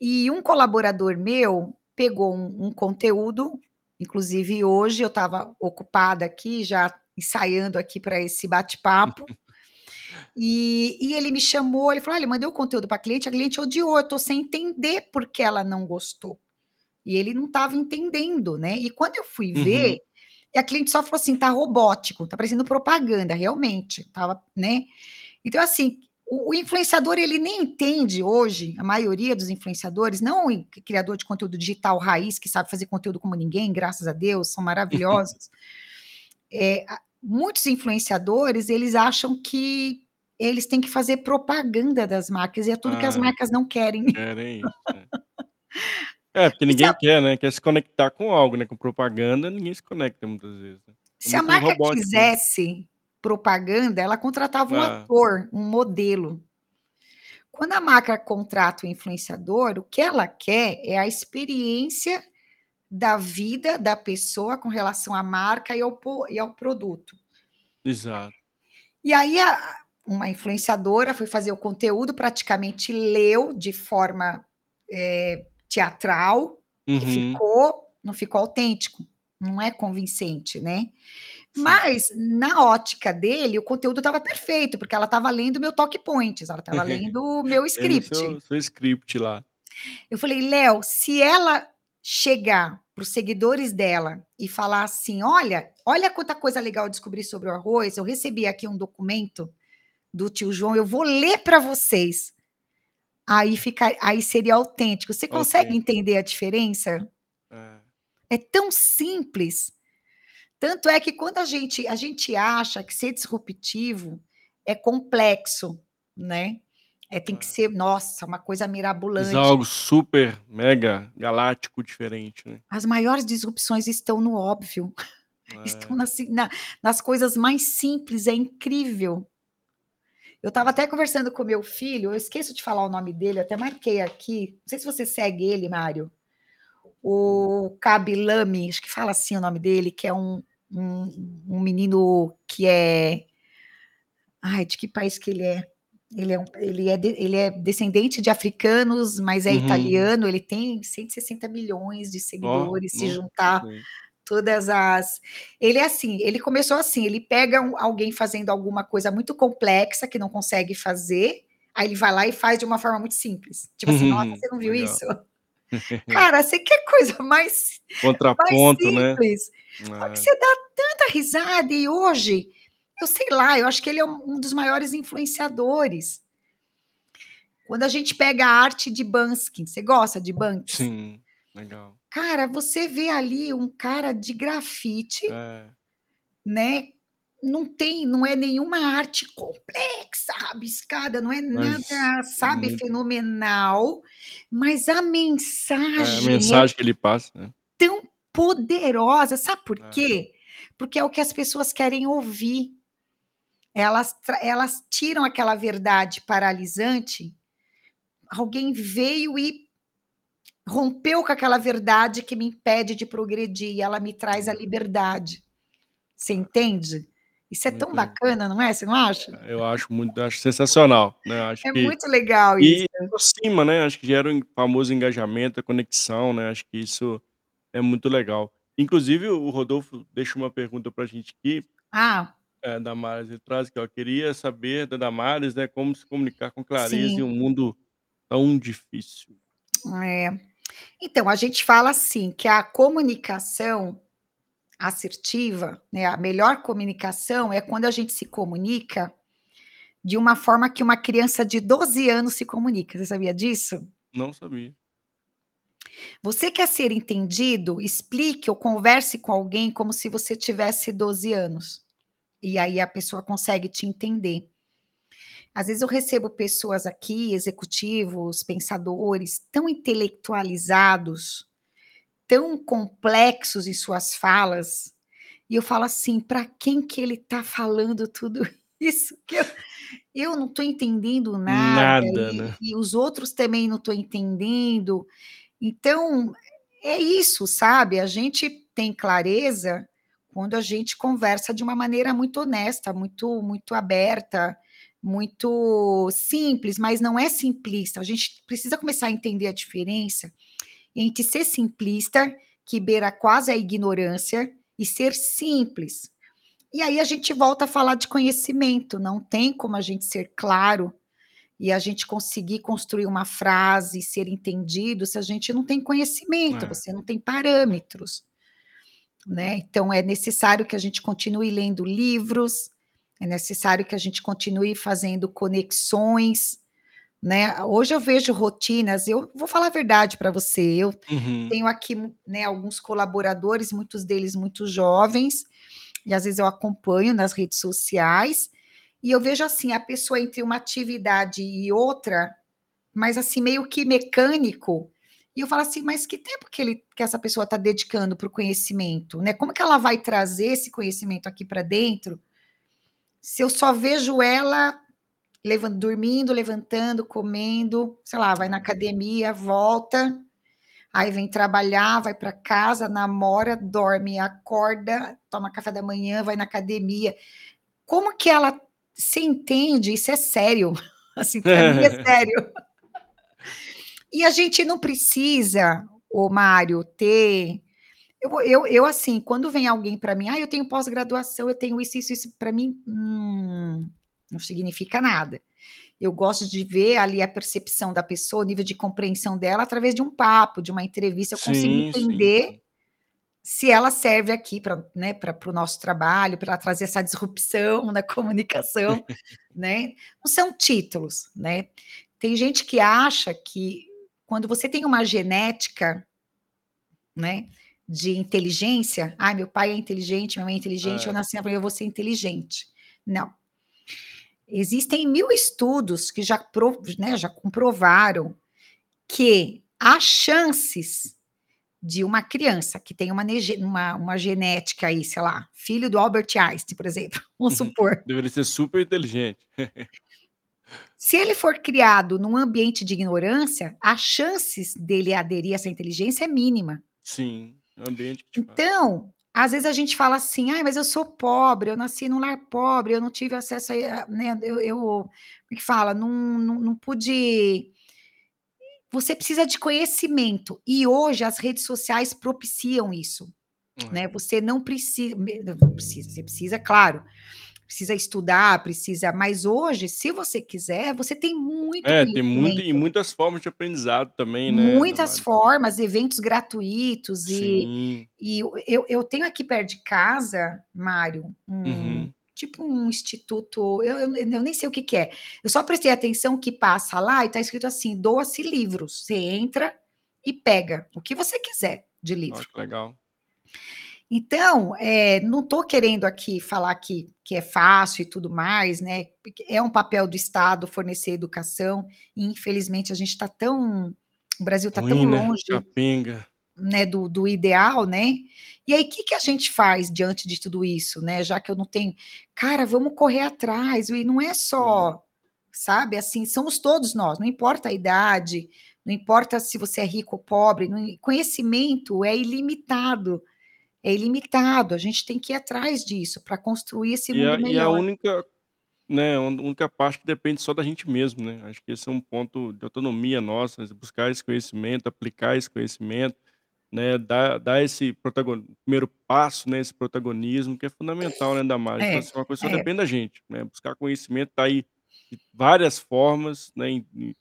E um colaborador meu pegou um um conteúdo, inclusive hoje eu estava ocupada aqui, já ensaiando aqui para esse bate-papo, e e ele me chamou, ele falou: "Olha, mandei o conteúdo para cliente, a cliente odiou, eu estou sem entender por que ela não gostou". E ele não estava entendendo, né. E quando eu fui Uhum. ver, a cliente só falou assim: "Tá robótico, tá parecendo propaganda", realmente, estava, né. Então assim, o o influenciador ele nem entende hoje, a maioria dos influenciadores, não o criador de conteúdo digital raiz, que sabe fazer conteúdo como ninguém, graças a Deus, são maravilhosos. A muitos influenciadores, eles acham que eles têm que fazer propaganda das marcas, e é tudo que as Ah. marcas não querem. Querem é. É, porque ninguém quer, né, quer se conectar com algo, né, com propaganda ninguém se conecta muitas vezes, né. É se a marca robótico, quisesse propaganda, ela contratava um É. ator, um modelo. Quando a marca contrata o influenciador, o que ela quer é a experiência da vida da pessoa com relação à marca e ao e ao produto. Exato. E aí a uma influenciadora foi fazer o conteúdo, praticamente leu de forma, eh, teatral, Uhum. ficou, não ficou autêntico, não é convincente, né? Mas, na ótica dele, o conteúdo estava perfeito, porque ela estava lendo meu talk points, ela estava lendo o meu script. seu seu script lá. Eu falei: "Léo, se ela chegar para os seguidores dela e falar assim: "Olha, olha quanta coisa legal eu descobri sobre o arroz, eu recebi aqui um documento do tio João, eu vou ler para vocês". Aí fica aí seria autêntico. Você consegue entender a diferença? É. É tão simples. Tanto é que quando a gente a gente acha que ser disruptivo é complexo, né, é tem que É. ser, nossa, uma coisa Mas mirabolante. algo super, mega, galáctico, diferente, né. As maiores disrupções estão no óbvio, estão É. nas si na nas coisas mais simples, é incrível. Eu estava até conversando com meu filho, eu esqueço de falar o nome dele, até marquei aqui, não sei se você segue ele, Mário. O Kabilami, acho que fala assim o nome dele, que é um um um menino que é ai, de que país que ele é? Ele é um ele é de ele é descendente de africanos, mas é Uhum. italiano, ele tem 160.000.000 de Ó, seguidores, se não, não juntar todas as ele é assim, ele começou assim, ele pega um alguém fazendo alguma coisa muito complexa, que não consegue fazer, aí ele vai lá e faz de uma forma muito simples. Tipo assim: "Nossa, você não viu Legal. isso?". Cara, você quer coisa mais mais Contraponto, né. simples, só que É. você dá tanta risada e hoje, eu sei lá, eu acho que ele é um dos maiores influenciadores. Quando a gente pega a arte de Banksy, você gosta de Banksy? Sim, legal. Cara, você vê ali um cara de grafite É. né, não tem não é nenhuma arte complexa, rabiscada, não é Mas nada, sabe, muito fenomenal, mas a É, a mensagem é mensagem que ele passa, né. tão poderosa, sabe por É. quê? Porque é o que as pessoas querem ouvir. Elas elas tiram aquela verdade paralisante, alguém veio e rompeu com aquela verdade que me impede de progredir e ela me traz a É. liberdade. Você É. entende? Isso é tão Muito legal. bacana, não é, você não acha? Eu acho muito acho sensacional, né, acho É que muito legal isso. e aproxima, né, acho que gera o famoso engajamento, a conexão, né, acho que isso é muito legal. Inclusive o Rodolfo deixa uma pergunta pra gente aqui, Ah. eh, Damares ele traz aqui ó: "Queria saber da Damares, né, como se comunicar com clareza em Sim. um mundo tão difícil". É. Então, a gente fala assim, que a comunicação assertiva, né, a melhor comunicação é quando a gente se comunica de uma forma que uma criança de 12 anos se comunica, você sabia disso? Não sabia. Você quer ser entendido, explique ou converse com alguém como se você tivesse 12 anos, e aí a pessoa consegue te entender. Às vezes eu recebo pessoas aqui, executivos, pensadores, tão intelectualizados, tão complexos em suas falas, e eu falo assim: "Pra quem que ele tá falando tudo isso que eu eu não tô entendendo nada Nada, e né. e os outros também não tô entendendo". Então, é isso, sabe, a gente tem clareza quando a gente conversa de uma maneira muito honesta, muito muito aberta, muito simples, mas não é simplista, a gente precisa começar a entender a diferença entre ser simplista, que beira quase a ignorância, e ser simples. E aí a gente volta a falar de conhecimento, não tem como a gente ser claro e a gente conseguir construir uma frase e ser entendido se a gente não tem conhecimento, É. você não tem parâmetros. Né, então é necessário que a gente continue lendo livros, é necessário que a gente continue fazendo conexões, né. Hoje eu vejo rotinas eu vou falar a verdade pra você, eu Uhum. tenho aqui, né, alguns colaboradores, muitos deles muito jovens, e às vezes eu acompanho nas redes sociais, e eu vejo assim, a pessoa entre uma atividade e outra, mas assim meio que mecânico, e eu falo assim: "Mas que tempo que ele que essa pessoa tá dedicando para o conhecimento, né, como que ela vai trazer esse conhecimento aqui pra dentro, se eu só vejo ela levan dormindo, levantando, comendo, sei lá, vai na academia, volta, aí vem trabalhar, vai pra casa, namora, dorme, acorda, toma café da manhã, vai na academia". Como que ela você entende? Isso é sério, assim, pra mim é sério. E a gente não precisa, ô Mário, ter Eu, eu, eu, assim, quando vem alguém para mim, ah, eu tenho pós-graduação, eu tenho isso, isso, isso, para mim, hum, não significa nada. Eu gosto de ver ali a percepção da pessoa, o nível de compreensão dela, através de um papo, de uma entrevista, eu consigo Sim, entender sim. se ela serve aqui para né, o nosso trabalho, para trazer essa disrupção na comunicação, né? Não são títulos, né? Tem gente que acha que quando você tem uma genética, né, de inteligência, ah, meu pai é inteligente, minha mãe é inteligente, eu É. nasci na família, eu vou ser inteligente. Não. Existem mil estudos que já, pro, né, já comprovaram que há chances de uma criança que tem uma, uma, uma, genética aí, sei lá, filho do Albert Einstein, por exemplo, vamos supor. Deveria ser super inteligente. Se ele for criado num ambiente de ignorância, as chances dele aderir a essa inteligência é mínima. Sim, ambiente que Então, às vezes a gente fala assim, ah, mas eu sou pobre, eu nasci num lar pobre, eu não tive acesso a, né, eu, eu como é que fala, não, não, não pude... Você precisa de conhecimento, e hoje as redes sociais propiciam isso, Uhum. né, você não precisa, não precisa, você precisa, claro, precisa estudar, precisa, mas hoje, se você quiser, você tem muito É, tem muito e muitas formas de aprendizado também, né, Muitas formas, eventos gratuitos Sim. e, e eu, eu tenho aqui perto de casa, Mário, um, Uhum. tipo um instituto, eu, eu, eu, nem sei o que, que é. Eu só prestei atenção que passa lá e está escrito assim: doa-se livros. Você entra e pega o que você quiser de livro. Nossa, que legal. Então, é, não estou querendo aqui falar que, que é fácil e tudo mais, né? É um papel do Estado fornecer educação, e infelizmente a gente está tão. O Brasil está tão né? longe Capinga. né, do, do ideal, né? E aí, o que, que a gente faz diante de tudo isso, né? Já que eu não tenho. Cara, vamos correr atrás, e não é só, sabe? Assim, somos todos nós, não importa a idade, não importa se você é rico ou pobre, não... conhecimento é ilimitado é ilimitado, a gente tem que ir atrás disso para construir esse e mundo a, melhor. E a única, né, a única parte que depende só da gente mesmo, né? Acho que esse é um ponto de autonomia nossa, buscar esse conhecimento, aplicar esse conhecimento, né, dar, dar esse protagon... primeiro passo, né, esse protagonismo que é fundamental, né, da mais. É, então, assim, uma coisa só é. depende da gente, né? Buscar conhecimento tá aí de várias formas, né, em, em,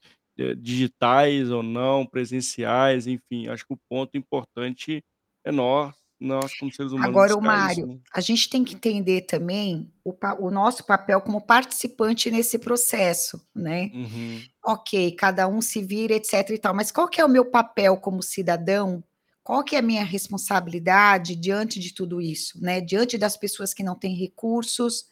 digitais ou não, presenciais, enfim. Acho que o ponto importante é nós nós, como seres humanos, Agora, o buscar isso, Mário, né? a gente tem que entender também o, o, nosso papel como participante nesse processo, né? Uhum. Ok, cada um se vira, etc e tal, mas qual que é o meu papel como cidadão? Qual que é a minha responsabilidade diante de tudo isso, né? Diante das pessoas que não têm recursos,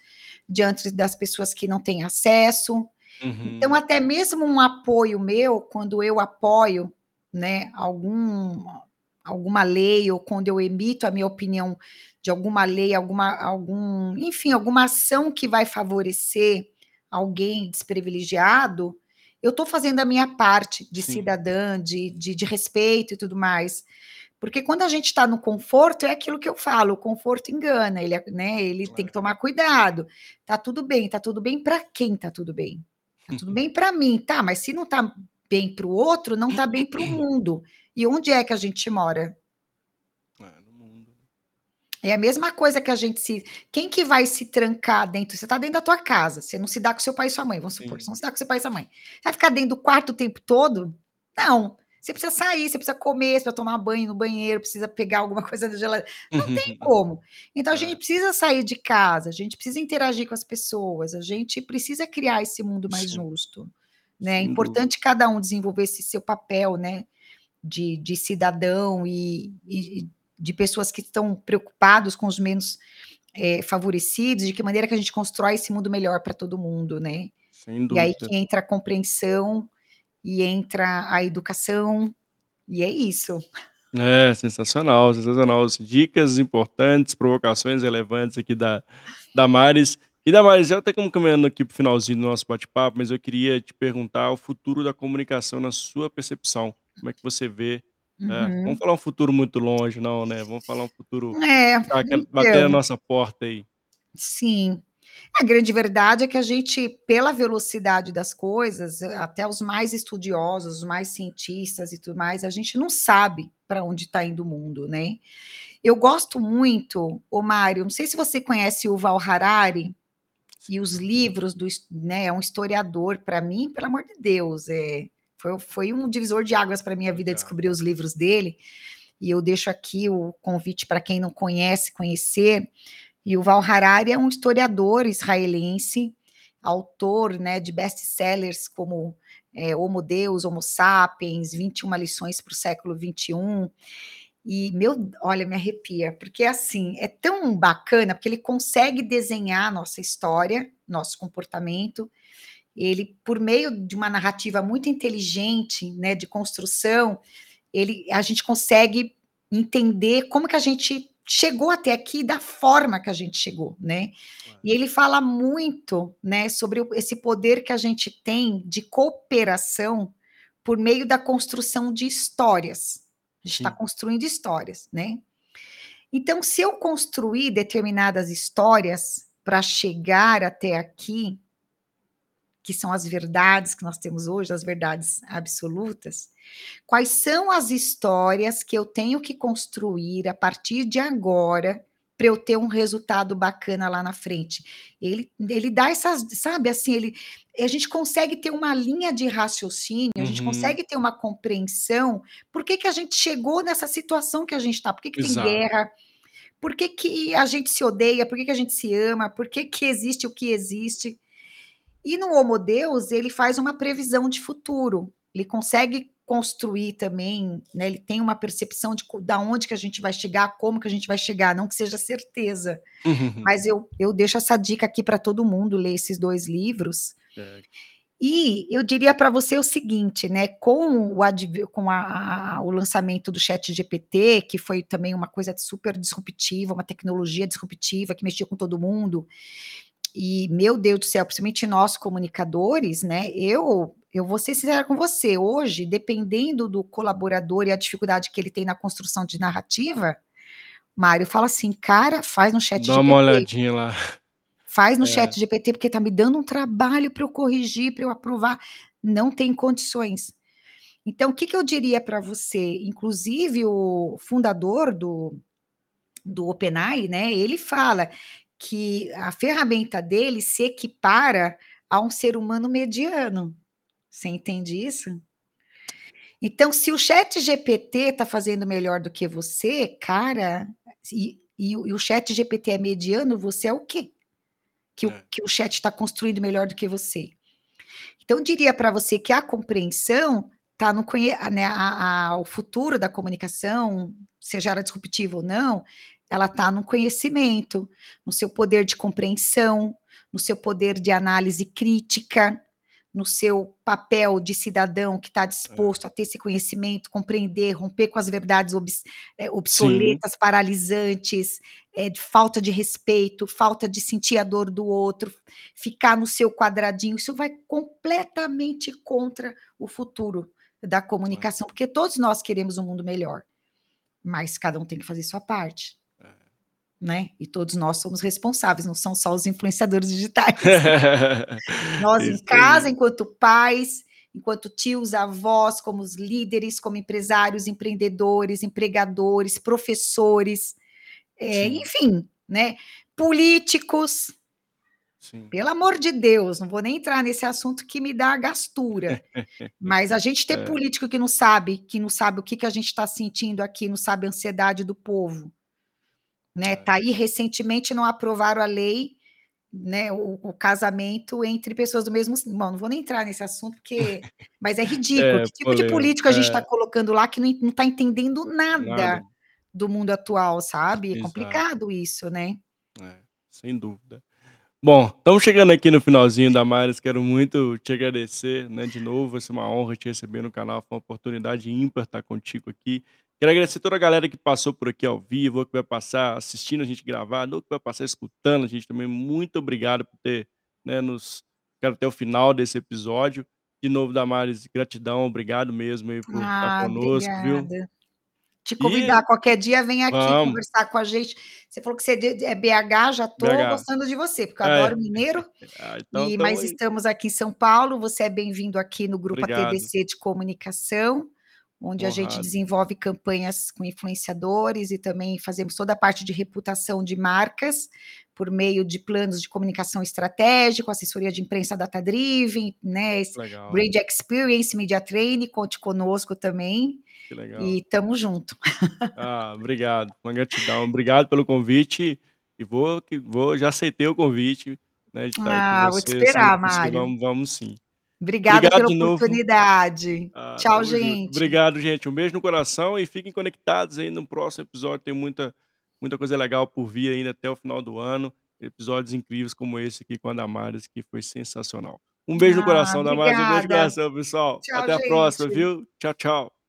diante das pessoas que não têm acesso. Uhum. Então, até mesmo um apoio meu, quando eu apoio, né, algum alguma lei ou quando eu emito a minha opinião de alguma lei, alguma, algum, enfim, alguma ação que vai favorecer alguém desprivilegiado, eu estou fazendo a minha parte de Sim. cidadã, de, de, de, respeito e tudo mais. Porque quando a gente está no conforto, é aquilo que eu falo, o conforto engana, ele, né, ele tem que tomar cuidado. Tá tudo bem, tá tudo bem para quem tá tudo bem? Tá tudo bem para mim, tá, mas se não tá bem para o outro, não tá bem para o mundo. E onde é que a gente mora? É, no mundo. É a mesma coisa que a gente se. Quem que vai se trancar dentro? Você está dentro da tua casa, você não se dá com seu pai e sua mãe, vamos supor, Sim. você não se dá com seu pai e sua mãe. Você vai ficar dentro do quarto o tempo todo? Não. Você precisa sair, você precisa comer, você precisa tomar banho no banheiro, precisa pegar alguma coisa da geladeira. Não tem como. Então a É. gente precisa sair de casa, a gente precisa interagir com as pessoas, a gente precisa criar esse mundo mais Sim. justo. Né? É importante cada um desenvolver esse seu papel, né? De, de cidadão e, e de pessoas que estão preocupados com os menos é, favorecidos, de que maneira que a gente constrói esse mundo melhor para todo mundo, né? Sem E aí dúvida. que entra a compreensão e entra a educação, e é isso. É, sensacional, sensacional. Dicas importantes, provocações relevantes aqui da, da Maris. E Damares, já até como caminhando aqui para o finalzinho do nosso bate-papo, mas eu queria te perguntar o futuro da comunicação na sua percepção. Como é que você vê? né? Uhum. Vamos falar um futuro muito longe, não, né? Vamos falar um futuro É, que tá bater na então, nossa porta aí. sim. A grande verdade é que a gente, pela velocidade das coisas, até os mais estudiosos, os mais cientistas e tudo mais, a gente não sabe para onde está indo o mundo, né? Eu gosto muito, o Mário, não sei se você conhece o Val Harari e os livros do, né, é um historiador para mim, pelo amor de Deus, é, foi, foi um divisor de águas para minha vida descobrir os livros dele. E eu deixo aqui o convite para quem não conhece conhecer. E o Val Harari é um historiador israelense, autor né, de best-sellers como é, Homo Deus, Homo Sapiens, 21 lições para o século 21. E, meu, olha, me arrepia, porque assim, é tão bacana, porque ele consegue desenhar nossa história, nosso comportamento, ele, por meio de uma narrativa muito inteligente, né, de construção, ele, a gente consegue entender como que a gente chegou até aqui da forma que a gente chegou, né? E ele fala muito, né, sobre esse poder que a gente tem de cooperação por meio da construção de histórias. A gente está construindo histórias, né? Então, se eu construir determinadas histórias para chegar até aqui, que são as verdades que nós temos hoje, as verdades absolutas, quais são as histórias que eu tenho que construir a partir de agora para eu ter um resultado bacana lá na frente. Ele, ele dá essas, sabe, assim, ele, a gente consegue ter uma linha de raciocínio, uhum. a gente uhum. consegue ter uma compreensão por que, que a gente chegou nessa situação que a gente está, por que, que tem guerra, por que, que a gente se odeia, por que, que a gente se ama, por que, que existe o que existe. E no Homo Deus, ele faz uma previsão de futuro, ele consegue construir também, né, ele tem uma percepção de da onde que a gente vai chegar, como que a gente vai chegar, não que seja certeza. Uhum. Mas eu, eu deixo essa dica aqui para todo mundo ler esses dois livros. É. E eu diria para você o seguinte, né? Com o, com a, a, o lançamento do Chat GPT, que foi também uma coisa super disruptiva, uma tecnologia disruptiva que mexia com todo mundo, e, meu Deus do céu, principalmente nós comunicadores, né? Eu, eu vou ser sincera com você, hoje, dependendo do colaborador e a dificuldade que ele tem na construção de narrativa, Mário fala assim, cara, faz no chat Dá GPT. uma olhadinha lá. Faz no é. chat GPT, porque tá me dando um trabalho para eu corrigir, para eu aprovar. Não tem condições. Então, o que, que eu diria para você? Inclusive, o fundador do, do OpenAI, né? Ele fala que a ferramenta dele se equipara a um ser humano mediano. Você entende isso? Então, se o chat GPT está fazendo melhor do que você, cara, e, e, e, o chat GPT é mediano, você é o quê? Que, é. o, que o chat está construindo melhor do que você. Então, eu diria para você que a compreensão está no né, a, a, o futuro da comunicação, seja ela disruptiva ou não, ela está no conhecimento, no seu poder de compreensão, no seu poder de análise crítica, no seu papel de cidadão que está disposto é. a ter esse conhecimento, compreender, romper com as verdades obs, é, obsoletas, Sim. paralisantes, é, de falta de respeito, falta de sentir a dor do outro, ficar no seu quadradinho, isso vai completamente contra o futuro da comunicação, porque todos nós queremos um mundo melhor, mas cada um tem que fazer sua parte né? E todos nós somos responsáveis, não são só os influenciadores digitais. nós em casa, enquanto pais, enquanto tios, avós, como os líderes, como empresários, empreendedores, empregadores, professores, é, enfim, né? Políticos. Sim. Pelo amor de Deus, não vou nem entrar nesse assunto que me dá gastura. Mas a gente ter é. político que não sabe, que não sabe o que, que a gente está sentindo aqui, não sabe a ansiedade do povo né? Tá aí recentemente não aprovaram a lei, né? O, o casamento entre pessoas do mesmo. Bom, não vou nem entrar nesse assunto porque, mas é ridículo. É, que tipo de político a gente está é. colocando lá que não está entendendo nada, nada, do mundo atual, sabe? É complicado isso, né? É, sem dúvida. Bom, estamos chegando aqui no finalzinho da Maris. Quero muito te agradecer, né? De novo, vai ser uma honra te receber no canal. Foi uma oportunidade ímpar estar contigo aqui. Quero agradecer toda a galera que passou por aqui ao vivo, que vai passar assistindo a gente gravar, ou que vai passar escutando a gente também. Muito obrigado por ter né, nos ficado até o final desse episódio. De novo, Damares, gratidão, obrigado mesmo aí por ah, estar conosco, obrigada. viu? Te convidar, e... qualquer dia vem aqui Vamos. conversar com a gente. Você falou que você é BH, já estou gostando de você, porque eu é. adoro mineiro. Ah, então, e, mas aí. estamos aqui em São Paulo, você é bem-vindo aqui no Grupo Obrigado. ATDC de Comunicação onde a gente Honrado. desenvolve campanhas com influenciadores e também fazemos toda a parte de reputação de marcas, por meio de planos de comunicação estratégico, assessoria de imprensa data driven, né, Legal. brand experience, media training, conte conosco também, Que legal. e estamos junto. Ah, obrigado, uma gratidão, obrigado pelo convite, e vou que vou já aceitei o convite, né, de estar aí Ah, com vou te esperar, Mário. vamos vamos sim. Obrigada Obrigado pela de oportunidade. Ah, Tchau, junto. gente. Obrigado, gente, um beijo no coração e fiquem conectados aí no próximo episódio, tem muita muita coisa legal por vir ainda até o final do ano, episódios incríveis como esse aqui com a Damares, que foi sensacional. Um beijo no Ah, coração, Damares, um beijo no coração, pessoal. Tchau, Até a próxima, gente. viu. Tchau, tchau.